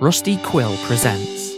Rusty Quill presents.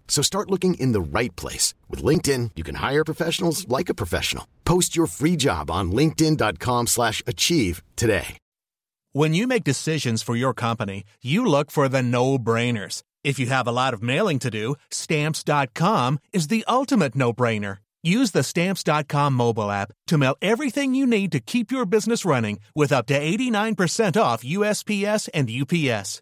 So start looking in the right place. With LinkedIn, you can hire professionals like a professional. Post your free job on linkedin.com slash achieve today. When you make decisions for your company, you look for the no-brainers. If you have a lot of mailing to do, stamps.com is the ultimate no-brainer. Use the stamps.com mobile app to mail everything you need to keep your business running with up to 89% off USPS and UPS.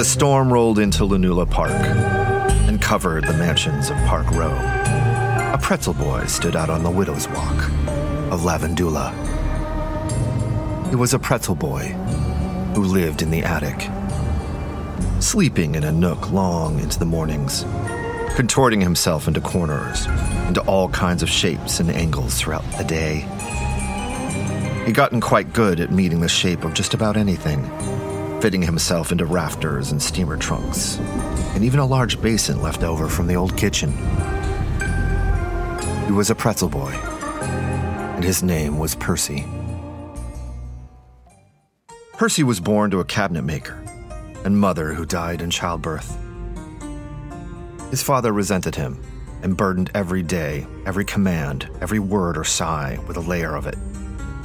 A storm rolled into Lunula Park and covered the mansions of Park Row, a pretzel boy stood out on the widow's walk of Lavandula. He was a pretzel boy who lived in the attic, sleeping in a nook long into the mornings, contorting himself into corners, into all kinds of shapes and angles throughout the day. He'd gotten quite good at meeting the shape of just about anything fitting himself into rafters and steamer trunks, and even a large basin left over from the old kitchen. He was a pretzel boy, and his name was Percy. Percy was born to a cabinet maker and mother who died in childbirth. His father resented him and burdened every day, every command, every word or sigh with a layer of it,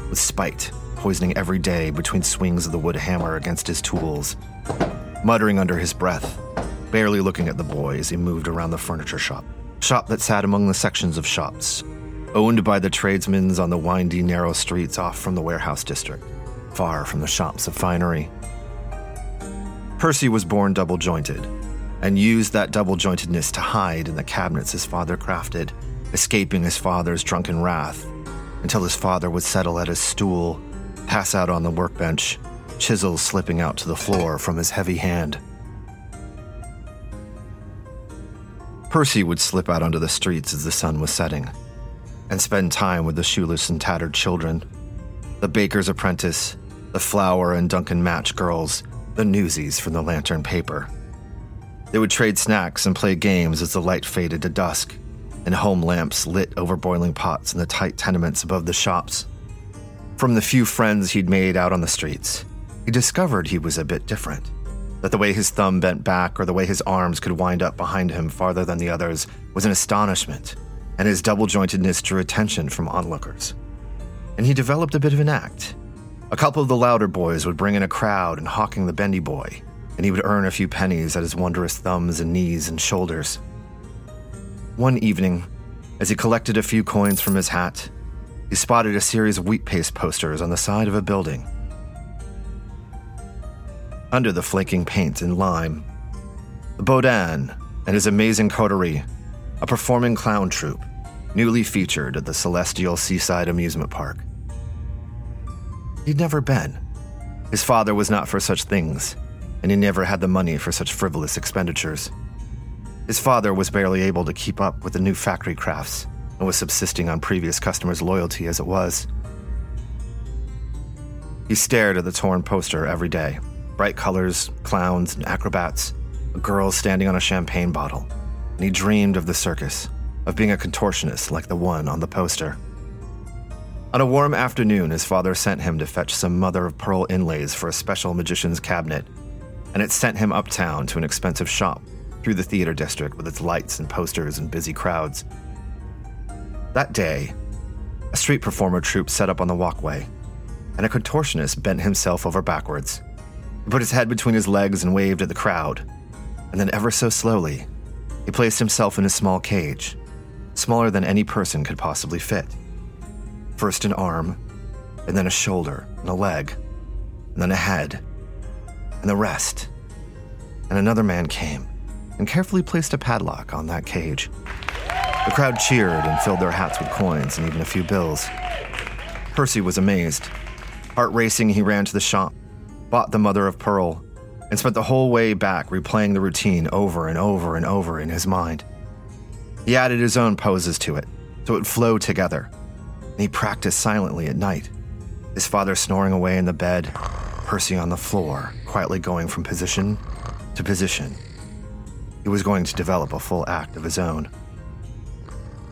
with spite poisoning every day between swings of the wood hammer against his tools, muttering under his breath, barely looking at the boy as he moved around the furniture shop. Shop that sat among the sections of shops, owned by the tradesmen on the windy, narrow streets off from the warehouse district, far from the shops of finery. Percy was born double jointed and used that double jointedness to hide in the cabinets his father crafted, escaping his father's drunken wrath until his father would settle at his stool pass out on the workbench, chisels slipping out to the floor from his heavy hand. Percy would slip out onto the streets as the sun was setting and spend time with the shoeless and tattered children, the baker's apprentice, the flour and Duncan match girls, the newsies from the lantern paper. They would trade snacks and play games as the light faded to dusk and home lamps lit over boiling pots in the tight tenements above the shops. From the few friends he'd made out on the streets, he discovered he was a bit different. That the way his thumb bent back or the way his arms could wind up behind him farther than the others was an astonishment, and his double jointedness drew attention from onlookers. And he developed a bit of an act. A couple of the louder boys would bring in a crowd and hawking the bendy boy, and he would earn a few pennies at his wondrous thumbs and knees and shoulders. One evening, as he collected a few coins from his hat, he spotted a series of wheat paste posters on the side of a building. Under the flaking paint and lime, Baudin and his amazing coterie, a performing clown troupe, newly featured at the Celestial Seaside Amusement Park. He'd never been. His father was not for such things, and he never had the money for such frivolous expenditures. His father was barely able to keep up with the new factory crafts and was subsisting on previous customers' loyalty as it was. He stared at the torn poster every day bright colors, clowns, and acrobats, a girl standing on a champagne bottle, and he dreamed of the circus, of being a contortionist like the one on the poster. On a warm afternoon, his father sent him to fetch some mother of pearl inlays for a special magician's cabinet, and it sent him uptown to an expensive shop through the theater district with its lights and posters and busy crowds. That day, a street performer troupe set up on the walkway, and a contortionist bent himself over backwards. He put his head between his legs and waved at the crowd, and then, ever so slowly, he placed himself in a small cage, smaller than any person could possibly fit. First an arm, and then a shoulder, and a leg, and then a head, and the rest. And another man came and carefully placed a padlock on that cage. The crowd cheered and filled their hats with coins and even a few bills. Percy was amazed. Heart racing, he ran to the shop, bought the mother of pearl, and spent the whole way back replaying the routine over and over and over in his mind. He added his own poses to it, so it flowed together, and he practiced silently at night, his father snoring away in the bed, Percy on the floor, quietly going from position to position. He was going to develop a full act of his own.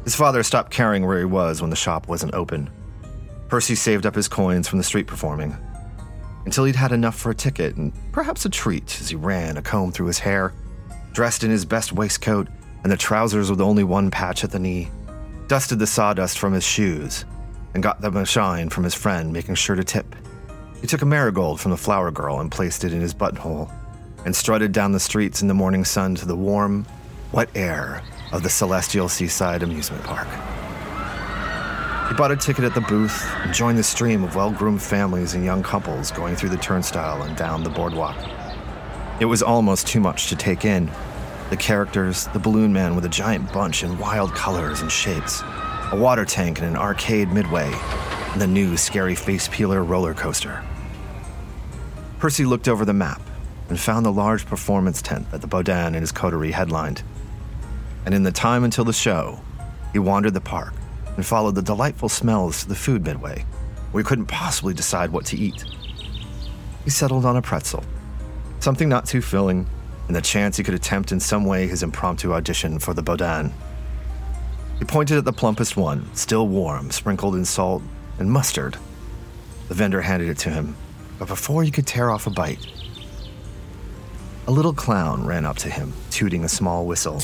His father stopped caring where he was when the shop wasn't open. Percy saved up his coins from the street performing until he'd had enough for a ticket and perhaps a treat as he ran a comb through his hair, dressed in his best waistcoat and the trousers with only one patch at the knee, dusted the sawdust from his shoes, and got them a shine from his friend, making sure to tip. He took a marigold from the flower girl and placed it in his buttonhole, and strutted down the streets in the morning sun to the warm, wet air of the Celestial Seaside Amusement Park. He bought a ticket at the booth and joined the stream of well groomed families and young couples going through the turnstile and down the boardwalk. It was almost too much to take in. The characters, the balloon man with a giant bunch in wild colors and shapes, a water tank and an arcade midway, and the new scary face peeler roller coaster. Percy looked over the map and found the large performance tent that the Baudin and his coterie headlined. And in the time until the show, he wandered the park and followed the delightful smells to the food midway, where he couldn't possibly decide what to eat. He settled on a pretzel, something not too filling, and the chance he could attempt in some way his impromptu audition for the Baudin. He pointed at the plumpest one, still warm, sprinkled in salt and mustard. The vendor handed it to him, but before he could tear off a bite, a little clown ran up to him, tooting a small whistle.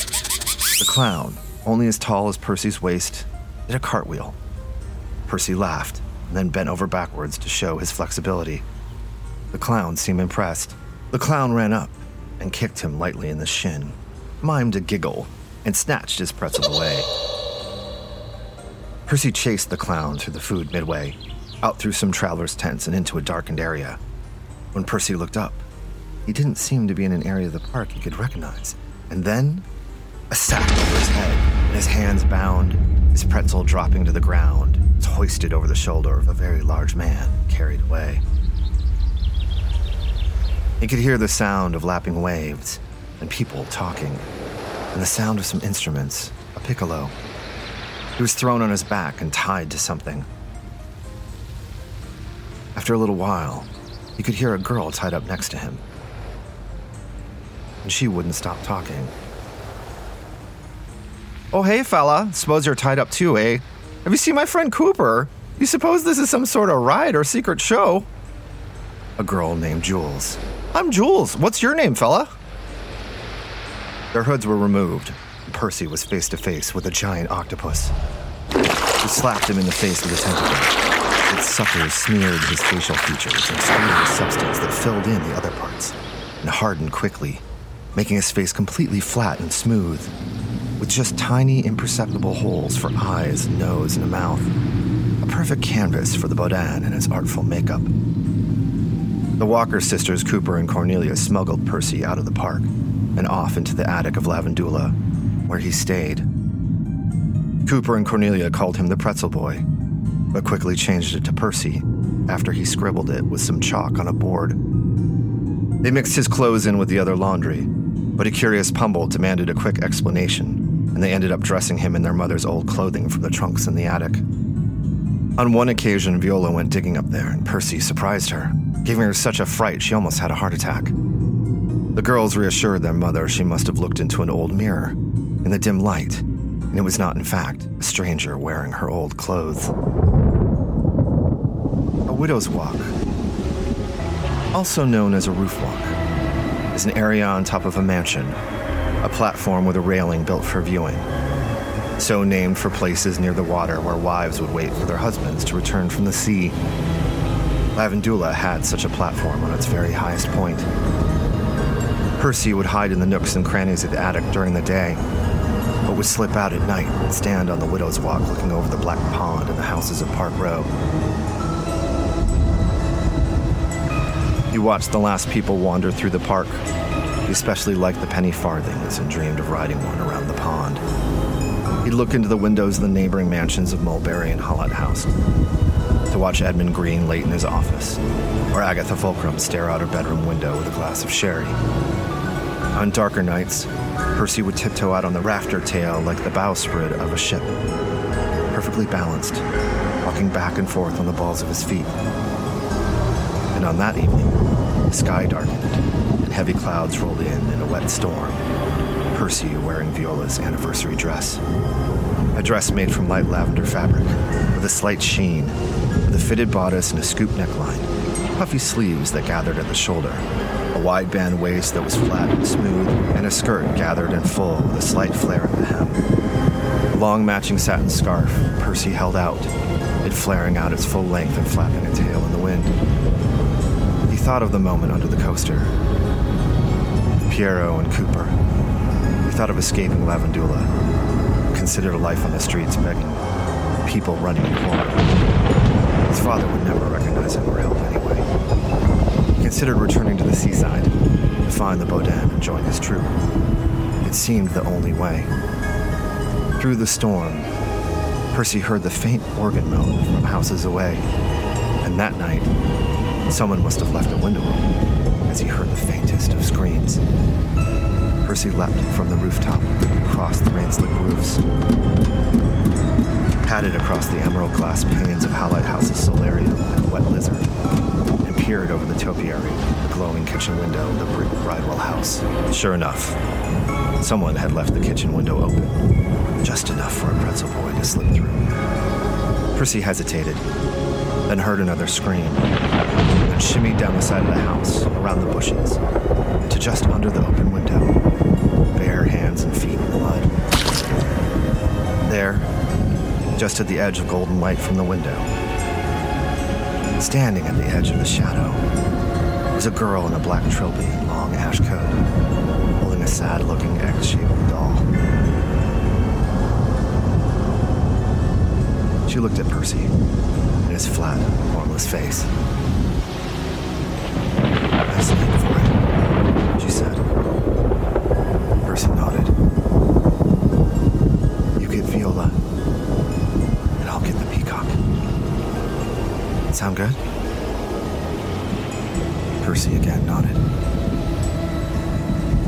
The clown, only as tall as Percy's waist, did a cartwheel. Percy laughed then bent over backwards to show his flexibility. The clown seemed impressed. The clown ran up and kicked him lightly in the shin, mimed a giggle, and snatched his pretzel away. Percy chased the clown through the food midway, out through some travelers' tents and into a darkened area. When Percy looked up, he didn't seem to be in an area of the park he could recognize. And then, a sack over his head, and his hands bound, his pretzel dropping to the ground, It's hoisted over the shoulder of a very large man, carried away. He could hear the sound of lapping waves and people talking, and the sound of some instruments, a piccolo. He was thrown on his back and tied to something. After a little while, he could hear a girl tied up next to him. And she wouldn't stop talking. Oh, hey, fella. Suppose you're tied up too, eh? Have you seen my friend Cooper? You suppose this is some sort of ride or secret show? A girl named Jules. I'm Jules. What's your name, fella? Their hoods were removed. Percy was face to face with a giant octopus. He slapped him in the face with a tentacle. Its suckers smeared his facial features and sprayed a substance that filled in the other parts and hardened quickly, making his face completely flat and smooth, with just tiny, imperceptible holes for eyes, nose, and a mouth. A perfect canvas for the Baudin and his artful makeup. The Walker sisters, Cooper and Cornelia, smuggled Percy out of the park and off into the attic of Lavandula, where he stayed. Cooper and Cornelia called him the Pretzel Boy, but quickly changed it to Percy after he scribbled it with some chalk on a board. They mixed his clothes in with the other laundry, but a curious Pumble demanded a quick explanation, and they ended up dressing him in their mother's old clothing from the trunks in the attic. On one occasion, Viola went digging up there, and Percy surprised her, giving her such a fright she almost had a heart attack. The girls reassured their mother she must have looked into an old mirror. In the dim light, And it was not, in fact, a stranger wearing her old clothes. A widow's walk, also known as a roof walk, is an area on top of a mansion, a platform with a railing built for viewing. So named for places near the water where wives would wait for their husbands to return from the sea. Lavandula had such a platform on its very highest point. Percy would hide in the nooks and crannies of the attic during the day, but would slip out at night and stand on the widow's walk looking over the black pond and the houses of Park Row. He watched the last people wander through the park. He especially liked the penny farthings and dreamed of riding one around the pond. He'd look into the windows of the neighboring mansions of Mulberry and Hollett House to watch Edmund Green late in his office, or Agatha Fulcrum stare out her bedroom window with a glass of sherry. On darker nights, Percy would tiptoe out on the rafter tail like the bowsprit of a ship, perfectly balanced, walking back and forth on the balls of his feet. And on that evening, the sky darkened heavy clouds rolled in in a wet storm. Percy wearing Viola's anniversary dress. A dress made from light lavender fabric, with a slight sheen, with a fitted bodice and a scoop neckline, puffy sleeves that gathered at the shoulder, a wide band waist that was flat and smooth, and a skirt gathered and full with a slight flare at the hem. A long matching satin scarf Percy held out, it flaring out its full length and flapping a tail in the wind. He thought of the moment under the coaster. Piero and Cooper. He thought of escaping Lavandula. Considered a life on the streets begging, people running in horror. His father would never recognize him or help anyway. He considered returning to the seaside to find the Baudin and join his troop. It seemed the only way. Through the storm, Percy heard the faint organ moan from houses away, and that night, someone must have left a window open as he heard the faintest of screams. Percy leapt from the rooftop, across the rain-slick roofs, padded across the emerald glass panes of Howlite House's solarium like a wet lizard, and peered over the topiary, the glowing kitchen window of the brick Bridewell house. Sure enough, someone had left the kitchen window open, just enough for a pretzel boy to slip through. Percy hesitated, then heard another scream, and shimmied down the side of the house, around the bushes, to just under the open window, hands and feet in blood. There, just at the edge of golden light from the window, standing at the edge of the shadow, was a girl in a black trilby and long ash coat, holding a sad-looking egg-shaped doll. She looked at Percy in his flat, formless face. Nice name for it, she said. Percy nodded. You get Viola, and I'll get the peacock. Sound good? Percy again nodded.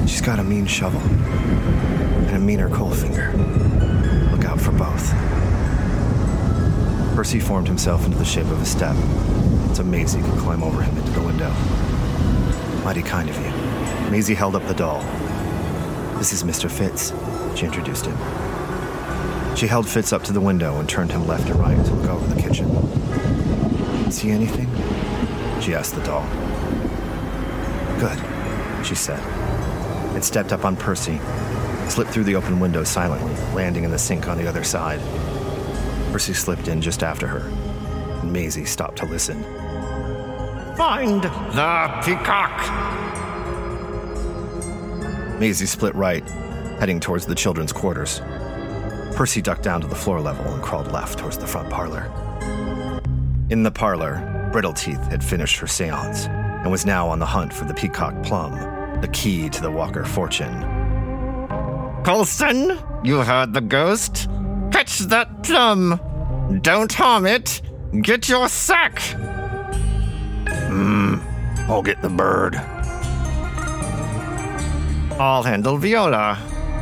She's got a mean shovel and a meaner coal finger. Look out for both. Percy formed himself into the shape of a step so Maisie could climb over him into the window. Mighty kind of you. Maisie held up the doll. This is Mr. Fitz, she introduced him. She held Fitz up to the window and turned him left and right to look over the kitchen. See anything? She asked the doll. Good, she said, and stepped up on Percy, slipped through the open window silently, landing in the sink on the other side. Percy slipped in just after her, and Maisie stopped to listen. Find the peacock! Maisie split right, heading towards the children's quarters. Percy ducked down to the floor level and crawled left towards the front parlor. In the parlor, Brittleteeth had finished her seance and was now on the hunt for the peacock plum, the key to the Walker fortune. Coulson, you heard the ghost? Catch that plum! Don't harm it! Get your sack! Hmm, I'll get the bird. I'll handle Viola.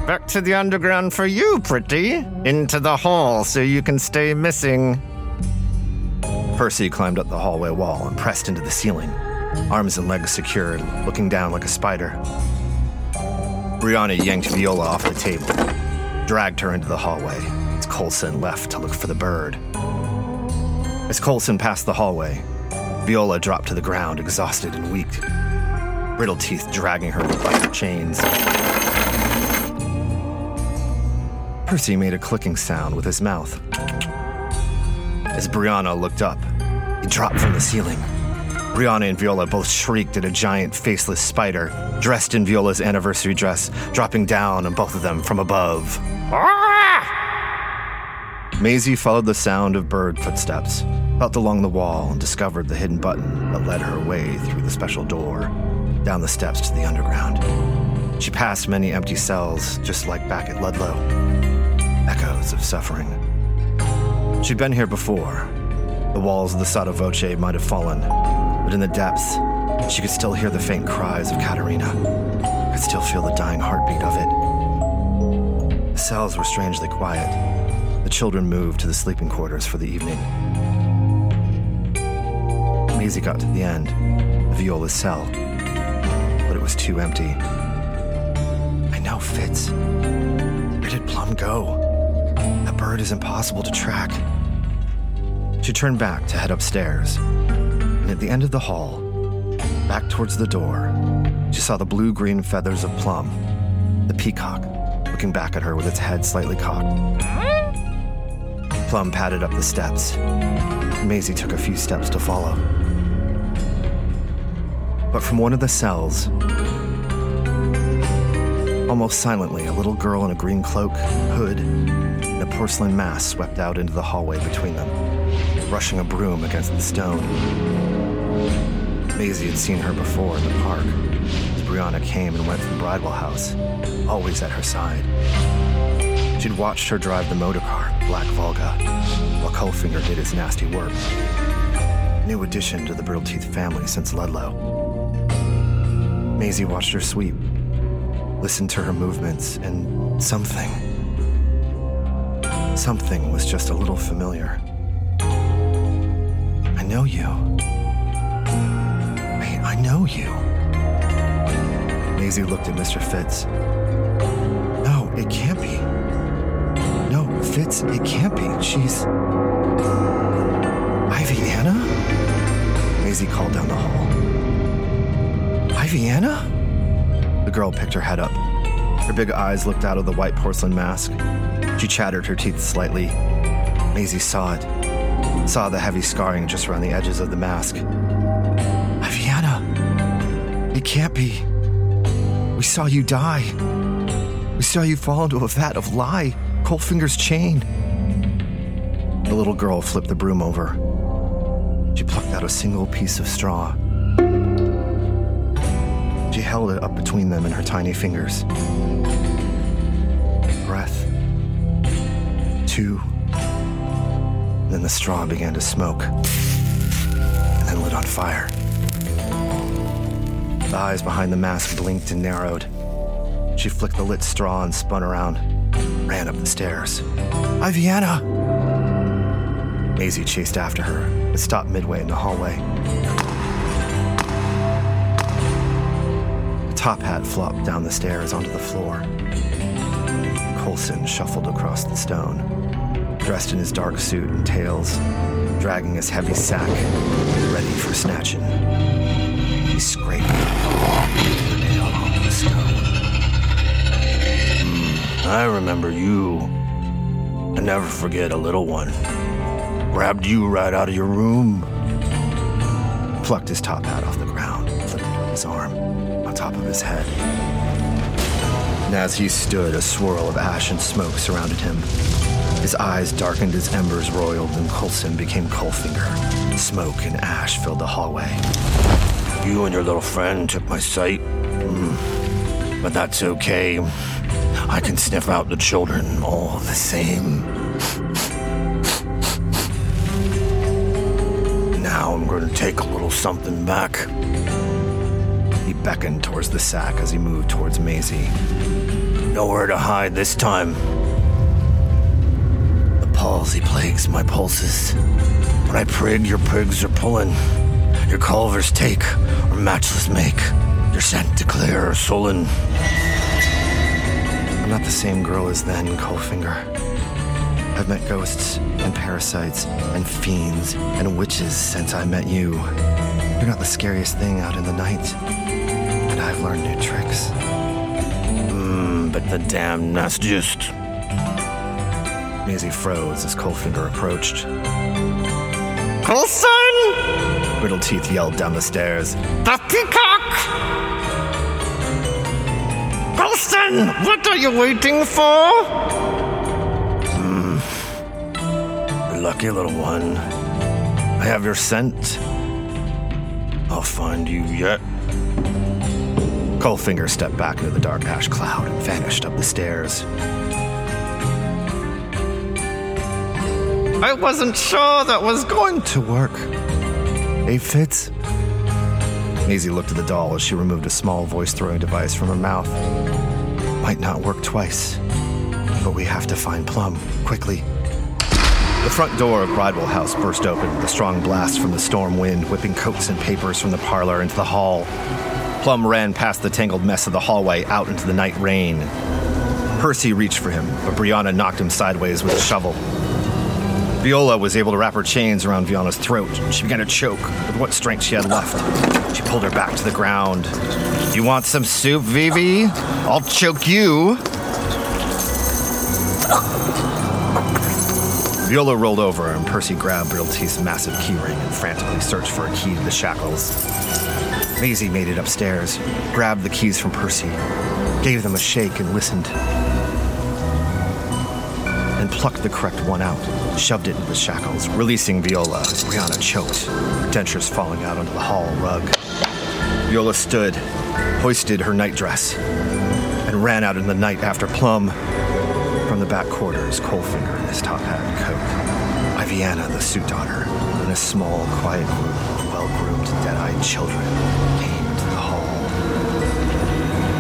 Back to the underground for you, pretty. Into the hall so you can stay missing. Percy climbed up the hallway wall and pressed into the ceiling, arms and legs secured, looking down like a spider. Brianna yanked Viola off the table, dragged her into the hallway as Colson left to look for the bird. As Colson passed the hallway, Viola dropped to the ground, exhausted and weak, brittle teeth dragging her like her chains. Percy made a clicking sound with his mouth. As Brianna looked up, he dropped from the ceiling. Brianna and Viola both shrieked at a giant faceless spider, dressed in Viola's anniversary dress, dropping down on both of them from above. Maisie followed the sound of bird footsteps, felt along the wall, and discovered the hidden button that led her way through the special door, down the steps to the underground. She passed many empty cells, just like back at Ludlow. Echoes of suffering. She'd been here before. The walls of the Sotto Voce might have fallen, but in the depths, she could still hear the faint cries of Katerina, could still feel the dying heartbeat of it. The cells were strangely quiet. The children moved to the sleeping quarters for the evening. Maisie got to the end of Viola's cell, it was too empty. I know, Fitz. Where did Plum go? That bird is impossible to track. She turned back to head upstairs, and at the end of the hall, back towards the door, she saw the blue green feathers of Plum, the peacock, looking back at her with its head slightly cocked. Plum padded up the steps. Maisie took a few steps to follow. But from one of the cells, almost silently, a little girl in a green cloak, hood, and a porcelain mask swept out into the hallway between them, brushing a broom against the stone. Maisie had seen her before in the park, as Brianna came and went from Bridewell House, always at her side. She'd watched her drive the motor car, Black Volga, while Coalfinger did his nasty work. New addition to the Brittle Teeth family since Ludlow. Maisie watched her sweep, listened to her movements, and something. Something was just a little familiar. I know you. Wait, I know you. Maisie looked at Mr. Fitz. No, it can't be. No, Fitz, it can't be. She's. Iviana? Maisie called down the hall. Ivy The girl picked her head up. Her big eyes looked out of the white porcelain mask. She chattered her teeth slightly. Maisie saw it. Saw the heavy scarring just around the edges of the mask. Iviana! It can't be. We saw you die. We saw you fall into a vat of lye. Coalfinger's chain. The little girl flipped the broom over. She plucked out a single piece of straw. Held it up between them in her tiny fingers. Breath. Two. Then the straw began to smoke. And then lit on fire. The eyes behind the mask blinked and narrowed. She flicked the lit straw and spun around. Ran up the stairs. Iviana! Maisie chased after her, but stopped midway in the hallway. Top hat flopped down the stairs onto the floor. Colson shuffled across the stone, dressed in his dark suit and tails, dragging his heavy sack, ready for snatching. He scraped the nail onto the stone. "Hmm, I remember you. I never forget a little one. Grabbed you right out of your room. Plucked his top hat off the ground, flipped it on his arm, top of his head. And as he stood, a swirl of ash and smoke surrounded him. His eyes darkened as embers roiled, and Coulson became Coalfinger. Smoke and ash filled the hallway. You and your little friend took my sight. Mm, But that's okay. I can sniff out the children all the same. Now I'm going to take a little something back. He beckoned towards the sack as he moved towards Maisie. Nowhere to hide this time. The palsy plagues my pulses. When I prig, your prigs are pulling. Your culvers take, or matchless make. Your scent declare or sullen. I'm not the same girl as then, Coalfinger. I've met ghosts and parasites and fiends and witches since I met you. You're not the scariest thing out in the night. I've learned new tricks. Mmm, but the damn just. Maisie froze as Coalfinger approached. Colson! Brittle Teeth yelled down the stairs. The peacock! Colson, what are you waiting for? Hmm. Lucky little one. I have your scent. I'll find you yet. Coalfinger stepped back into the dark ash cloud and vanished up the stairs. I wasn't sure that was going To work. Eight fits? Maisie looked at the doll as she removed a small voice throwing device from her mouth. Might not work twice, but we have to find Plum quickly. The front door of Bridewell House burst open with a strong blast from the storm wind, whipping coats and papers from the parlor into the hall. Plum ran past the tangled mess of the hallway out into the night rain. Percy reached for him, but Brianna knocked him sideways with a shovel. Viola was able to wrap her chains around Viana's throat. She began to choke with what strength she had left. She pulled her back to the ground. You want some soup, Vivi? I'll choke you. Viola rolled over, and Percy grabbed Teeth's massive keyring and frantically searched for a key to the shackles. Maisie made it upstairs, grabbed the keys from Percy, gave them a shake, and listened. And plucked the correct one out, shoved it into the shackles, releasing Viola as Brianna choked, dentures falling out onto the hall rug. Viola stood, hoisted her nightdress, and ran out in the night after Plum. From the back quarters, Coalfinger in his top hat and coat, Iviana, the suit daughter, and a small, quiet group of well-groomed, dead-eyed children came into the hall.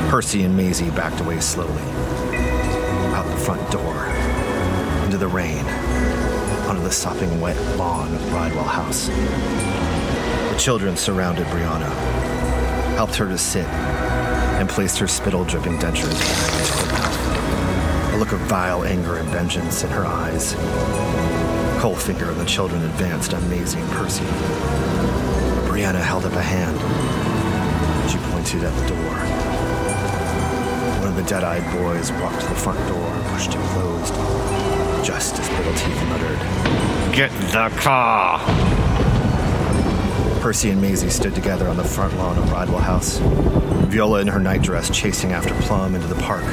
Percy and Maisie backed away slowly, out the front door, into the rain, onto the sopping wet lawn of Bridewell House. The children surrounded Brianna, helped her to sit, and placed her spittle-dripping dentures back into her mouth a look of vile anger and vengeance in her eyes. Coalfinger and the children advanced on Maisie and Percy. Brianna held up a hand. She pointed at the door. The dead-eyed boys walked to the front door and pushed it closed, just as Brittle Teeth muttered, Get the car. Percy and Maisie stood together on the front lawn of Bridewell House. Viola in her nightdress chasing after Plum into the park.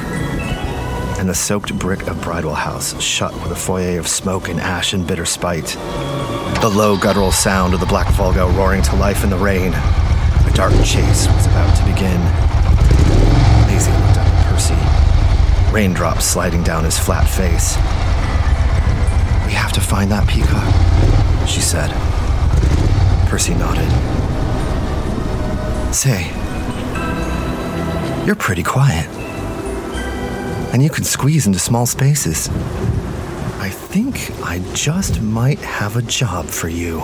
And the soaked brick of Bridewell House shut with a foyer of smoke and ash and bitter spite. The low guttural sound of the Black Volga roaring to life in the rain. A dark chase was about to begin. Raindrops sliding down his flat face. We have to find that peacock, she said. Percy nodded. Say, you're pretty quiet. And you can squeeze into small spaces. I think I just might have a job for you.